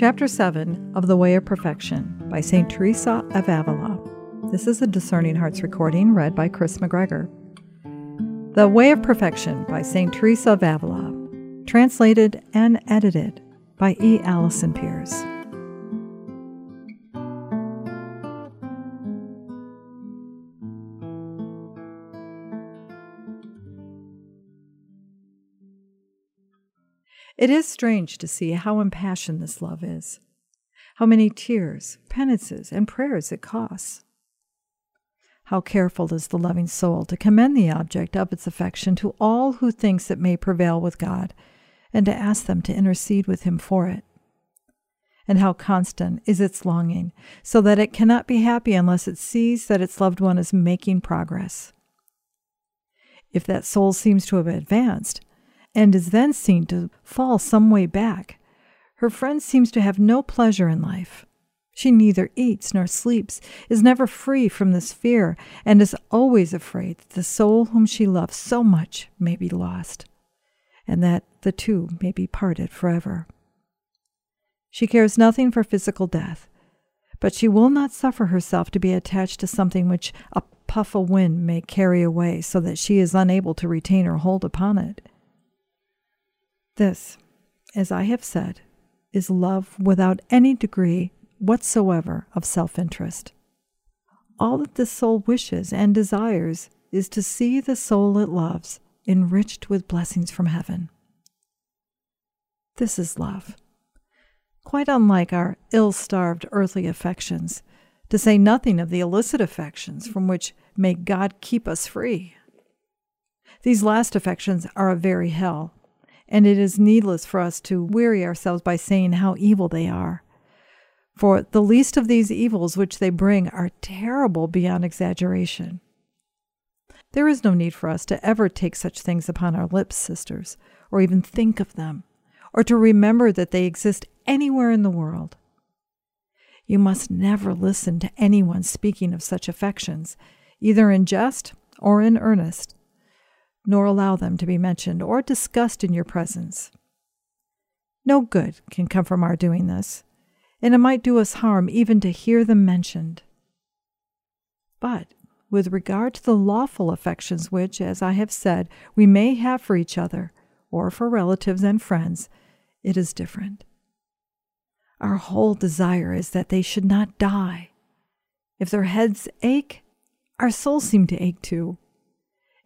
Chapter 7 of The Way of Perfection by St. Teresa of Avila. This is a Discerning Hearts recording read by Chris McGregor. The Way of Perfection by St. Teresa of Avila. Translated and edited by E. Allison Peers. It is strange to see how impassioned this love is, how many tears, penances, and prayers it costs. How careful is the loving soul to commend the object of its affection to all who thinks it may prevail with God, and to ask them to intercede with him for it. And how constant is its longing, so that it cannot be happy unless it sees that its loved one is making progress. If that soul seems to have advanced, and is then seen to fall some way back. Her friend seems to have no pleasure in life. She neither eats nor sleeps, is never free from this fear, and is always afraid that the soul whom she loves so much may be lost, and that the two may be parted forever. She cares nothing for physical death, but she will not suffer herself to be attached to something which a puff of wind may carry away so that she is unable to retain her hold upon it. This, as I have said, is love without any degree whatsoever of self interest. All that the soul wishes and desires is to see the soul it loves enriched with blessings from heaven. This is love. Quite unlike our ill starved earthly affections, to say nothing of the illicit affections from which may God keep us free. These last affections are a very hell, and it is needless for us to weary ourselves by saying how evil they are. For the least of these evils which they bring are terrible beyond exaggeration. There is no need for us to ever take such things upon our lips, sisters, or even think of them, or to remember that they exist anywhere in the world. You must never listen to anyone speaking of such affections, either in jest or in earnest nor allow them to be mentioned or discussed in your presence. No good can come from our doing this, and it might do us harm even to hear them mentioned. But with regard to the lawful affections which, as I have said, we may have for each other, or for relatives and friends, it is different. Our whole desire is that they should not die. If their heads ache, our souls seem to ache too.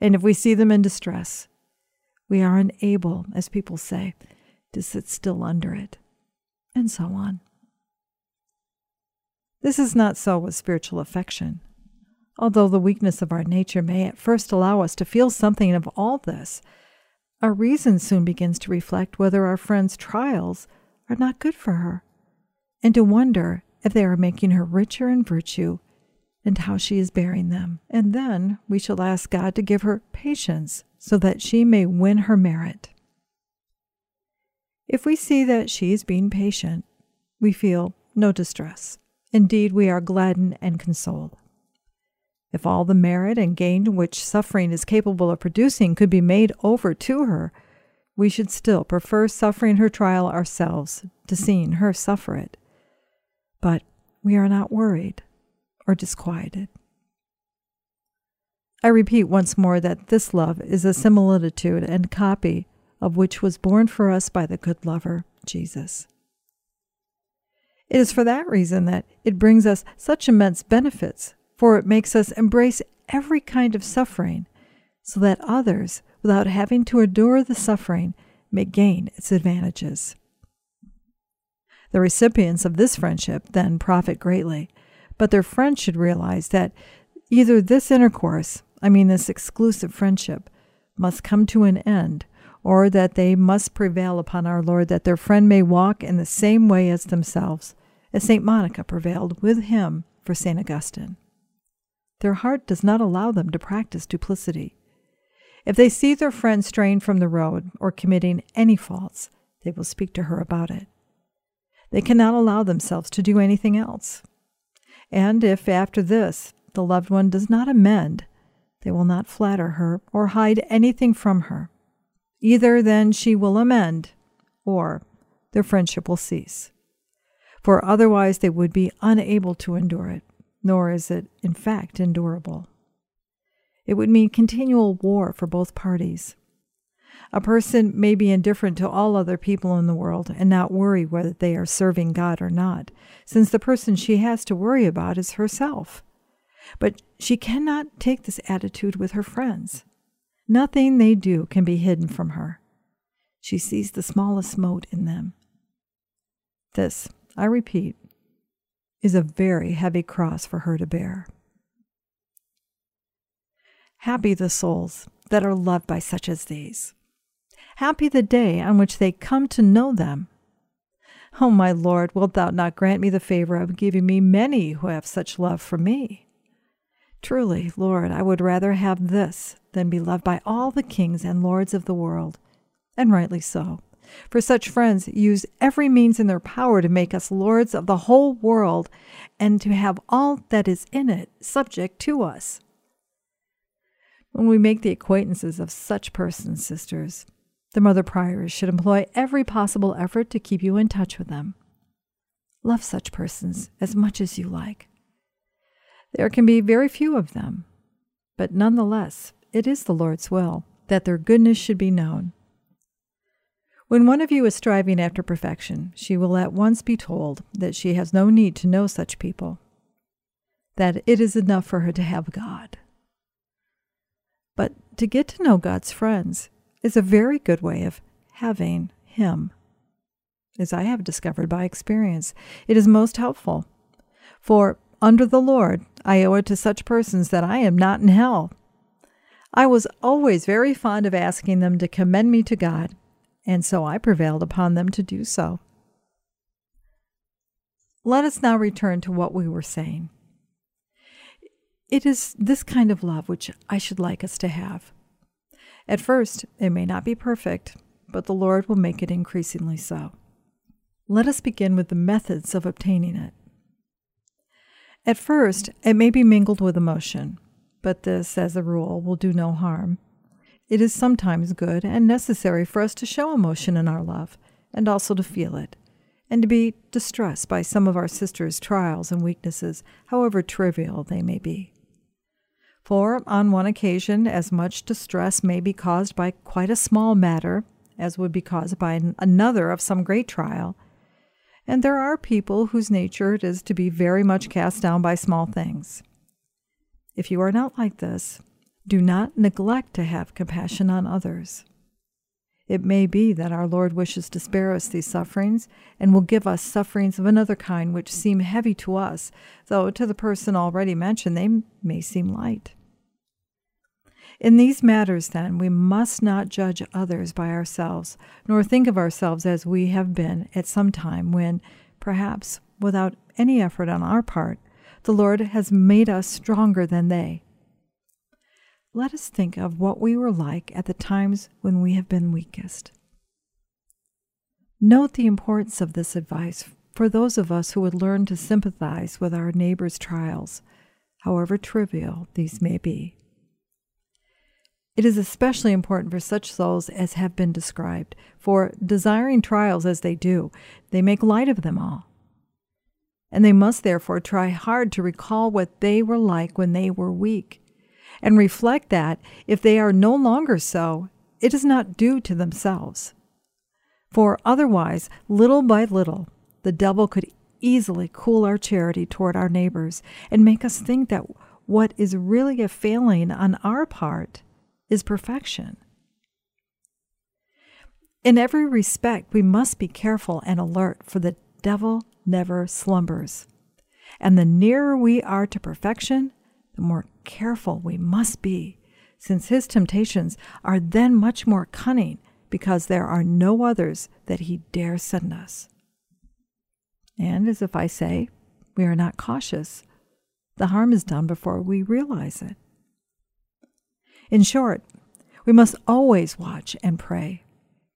And if we see them in distress, we are unable, as people say, to sit still under it, and so on. This is not so with spiritual affection. Although the weakness of our nature may at first allow us to feel something of all this, our reason soon begins to reflect whether our friend's trials are not good for her, and to wonder if they are making her richer in virtue and how she is bearing them. And then we shall ask God to give her patience so that she may win her merit. If we see that she is being patient, we feel no distress. Indeed, we are gladdened and consoled. If all the merit and gain which suffering is capable of producing could be made over to her, we should still prefer suffering her trial ourselves to seeing her suffer it. But we are not worried or disquieted. I repeat once more that this love is a similitude and copy of which was born for us by the good lover, Jesus. It is for that reason that it brings us such immense benefits, for it makes us embrace every kind of suffering, so that others, without having to endure the suffering, may gain its advantages. The recipients of this friendship then profit greatly, but their friends should realize that either this intercourse, I mean this exclusive friendship, must come to an end, or that they must prevail upon our Lord that their friend may walk in the same way as themselves, as St. Monica prevailed with him for St. Augustine. Their heart does not allow them to practice duplicity. If they see their friend straying from the road or committing any faults, they will speak to her about it. They cannot allow themselves to do anything else. And if after this the loved one does not amend, they will not flatter her or hide anything from her. Either then she will amend, or their friendship will cease. for otherwise they would be unable to endure it, nor is it, in fact, endurable. It would mean continual war for both parties. A person may be indifferent to all other people in the world and not worry whether they are serving God or not, since the person she has to worry about is herself. But she cannot take this attitude with her friends. Nothing they do can be hidden from her. She sees the smallest mote in them. This, I repeat, is a very heavy cross for her to bear. Happy the souls that are loved by such as these. Happy the day on which they come to know them. O oh, my Lord, wilt thou not grant me the favor of giving me many who have such love for me? Truly, Lord, I would rather have this than be loved by all the kings and lords of the world. And rightly so, for such friends use every means in their power to make us lords of the whole world and to have all that is in it subject to us. When we make the acquaintances of such persons, sisters, the Mother Prioress should employ every possible effort to keep you in touch with them. Love such persons as much as you like. There can be very few of them, but nonetheless, it is the Lord's will that their goodness should be known. When one of you is striving after perfection, she will at once be told that she has no need to know such people, that it is enough for her to have God. But to get to know God's friends is a very good way of having Him. As I have discovered by experience, it is most helpful. For under the Lord, I owe it to such persons that I am not in hell. I was always very fond of asking them to commend me to God, and so I prevailed upon them to do so. Let us now return to what we were saying. It is this kind of love which I should like us to have. At first, it may not be perfect, but the Lord will make it increasingly so. Let us begin with the methods of obtaining it. At first, it may be mingled with emotion, but this, as a rule, will do no harm. It is sometimes good and necessary for us to show emotion in our love, and also to feel it, and to be distressed by some of our sisters' trials and weaknesses, however trivial they may be. For on one occasion, as much distress may be caused by quite a small matter as would be caused by another of some great trial. And there are people whose nature it is to be very much cast down by small things. If you are not like this, do not neglect to have compassion on others. It may be that our Lord wishes to spare us these sufferings and will give us sufferings of another kind which seem heavy to us, though to the person already mentioned they may seem light. In these matters, then, we must not judge others by ourselves, nor think of ourselves as we have been at some time when, perhaps without any effort on our part, the Lord has made us stronger than they. Let us think of what we were like at the times when we have been weakest. Note the importance of this advice for those of us who would learn to sympathize with our neighbor's trials, however trivial these may be. It is especially important for such souls as have been described, for desiring trials as they do, they make light of them all. And they must therefore try hard to recall what they were like when they were weak, and reflect that if they are no longer so, it is not due to themselves. For otherwise, little by little, the devil could easily cool our charity toward our neighbors and make us think that what is really a failing on our part is perfection. In every respect, we must be careful and alert, for the devil never slumbers. And the nearer we are to perfection, the more careful we must be, since his temptations are then much more cunning, because there are no others that he dare send us. And as if I say, we are not cautious, the harm is done before we realize it. In short, we must always watch and pray,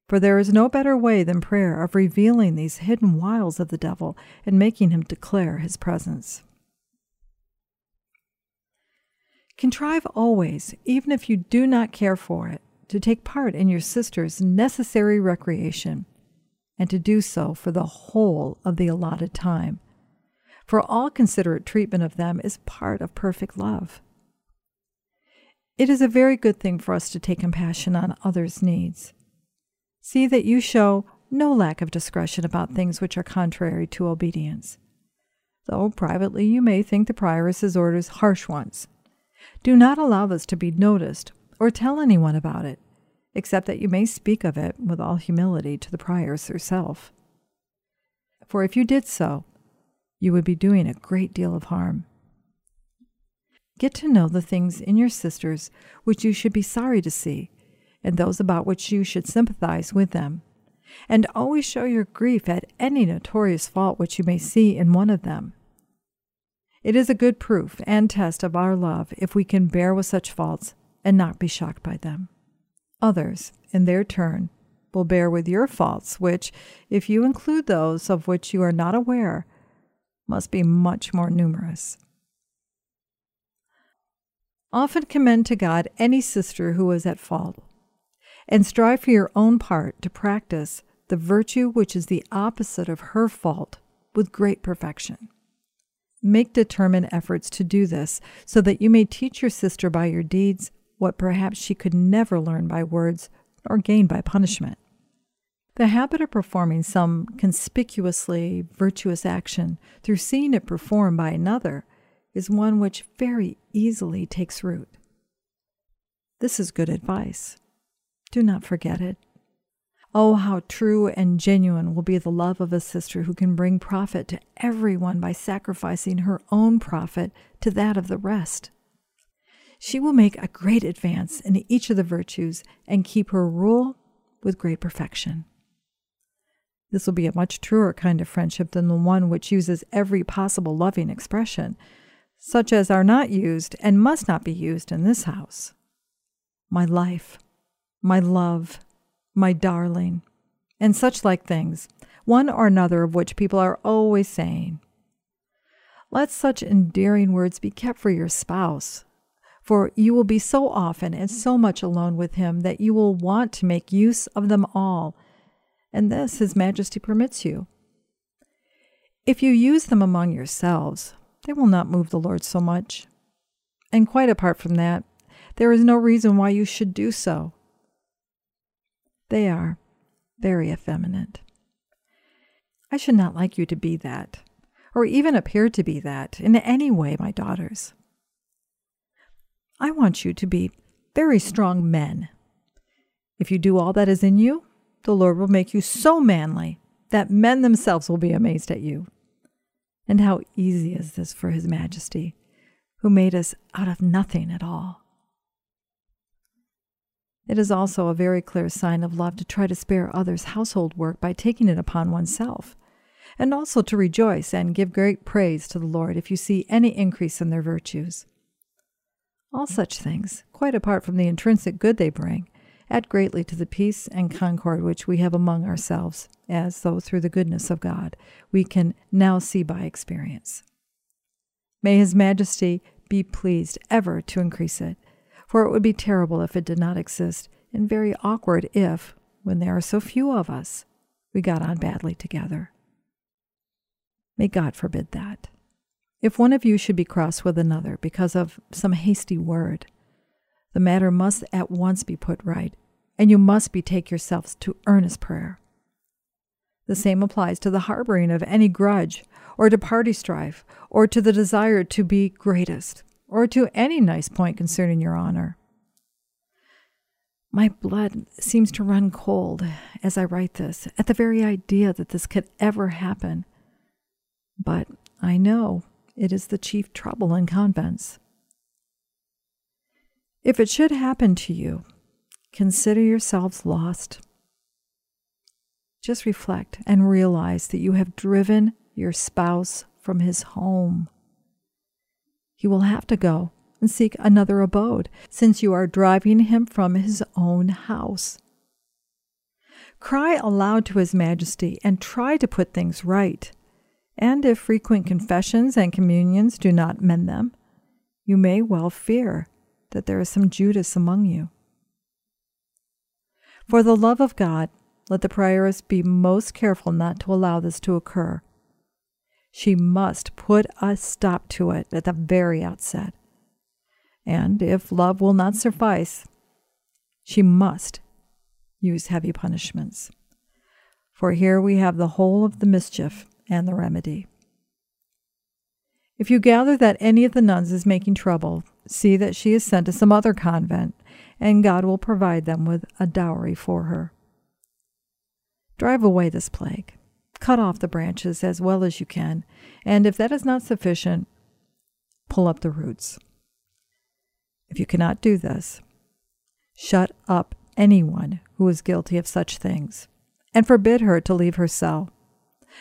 for there is no better way than prayer of revealing these hidden wiles of the devil and making him declare his presence. Contrive always, even if you do not care for it, to take part in your sister's necessary recreation, and to do so for the whole of the allotted time. For all considerate treatment of them is part of perfect love. It is a very good thing for us to take compassion on others' needs. See that you show no lack of discretion about things which are contrary to obedience. Though privately you may think the prioress's orders harsh ones, do not allow this to be noticed or tell anyone about it, except that you may speak of it with all humility to the prioress herself. For if you did so, you would be doing a great deal of harm. Get to know the things in your sisters which you should be sorry to see, and those about which you should sympathize with them. And always show your grief at any notorious fault which you may see in one of them. It is a good proof and test of our love if we can bear with such faults and not be shocked by them. Others, in their turn, will bear with your faults, which, if you include those of which you are not aware, must be much more numerous. Often commend to God any sister who is at fault, and strive for your own part to practice the virtue which is the opposite of her fault with great perfection. Make determined efforts to do this so that you may teach your sister by your deeds what perhaps she could never learn by words or gain by punishment. The habit of performing some conspicuously virtuous action through seeing it performed by another is one which very easily takes root. This is good advice. Do not forget it. Oh, how true and genuine will be the love of a sister who can bring profit to everyone by sacrificing her own profit to that of the rest. She will make a great advance in each of the virtues and keep her rule with great perfection. This will be a much truer kind of friendship than the one which uses every possible loving expression such as are not used and must not be used in this house. My life, my love, my darling, and such like things, one or another of which people are always saying. Let such endearing words be kept for your spouse, for you will be so often and so much alone with him that you will want to make use of them all, and this His Majesty permits you. If you use them among yourselves, they will not move the Lord so much. And quite apart from that, there is no reason why you should do so. They are very effeminate. I should not like you to be that, or even appear to be that in any way, my daughters. I want you to be very strong men. If you do all that is in you, the Lord will make you so manly that men themselves will be amazed at you. And how easy is this for His Majesty, who made us out of nothing at all? It is also a very clear sign of love to try to spare others household work by taking it upon oneself, and also to rejoice and give great praise to the Lord if you see any increase in their virtues. All such things, quite apart from the intrinsic good they bring, add greatly to the peace and concord which we have among ourselves, as though through the goodness of God we can now see by experience. May His Majesty be pleased ever to increase it, for it would be terrible if it did not exist, and very awkward if, when there are so few of us, we got on badly together. May God forbid that. If one of you should be cross with another because of some hasty word, the matter must at once be put right, and you must betake yourselves to earnest prayer. The same applies to the harboring of any grudge, or to party strife, or to the desire to be greatest, or to any nice point concerning your honor. My blood seems to run cold as I write this at the very idea that this could ever happen. But I know it is the chief trouble in convents. If it should happen to you, consider yourselves lost. Just reflect and realize that you have driven your spouse from his home. He will have to go and seek another abode, since you are driving him from his own house. Cry aloud to His Majesty and try to put things right. And if frequent confessions and communions do not mend them, you may well fear that there is some Judas among you. For the love of God let the prioress be most careful not to allow this to occur. She must put a stop to it at the very outset. And if love will not suffice, she must use heavy punishments. For here we have the whole of the mischief and the remedy. If you gather that any of the nuns is making trouble, see that she is sent to some other convent, and God will provide them with a dowry for her. Drive away this plague. Cut off the branches as well as you can, and if that is not sufficient, pull up the roots. If you cannot do this, shut up anyone who is guilty of such things, and forbid her to leave her cell.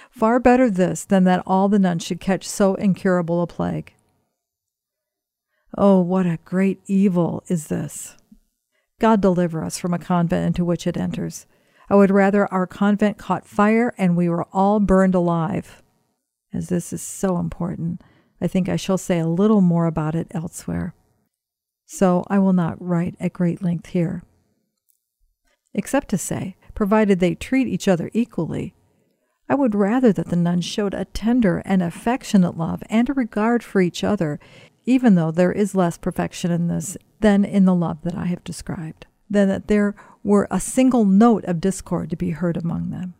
Far better this than that all the nuns should catch so incurable a plague. Oh, what a great evil is this! God deliver us from a convent into which it enters. I would rather our convent caught fire and we were all burned alive. As this is so important, I think I shall say a little more about it elsewhere. So I will not write at great length here. Except to say, provided they treat each other equally, I would rather that the nuns showed a tender and affectionate love and a regard for each other, even though there is less perfection in this than in the love that I have described, than that there were a single note of discord to be heard among them.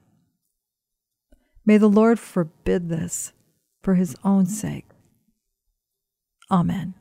May the Lord forbid this for his own sake. Amen.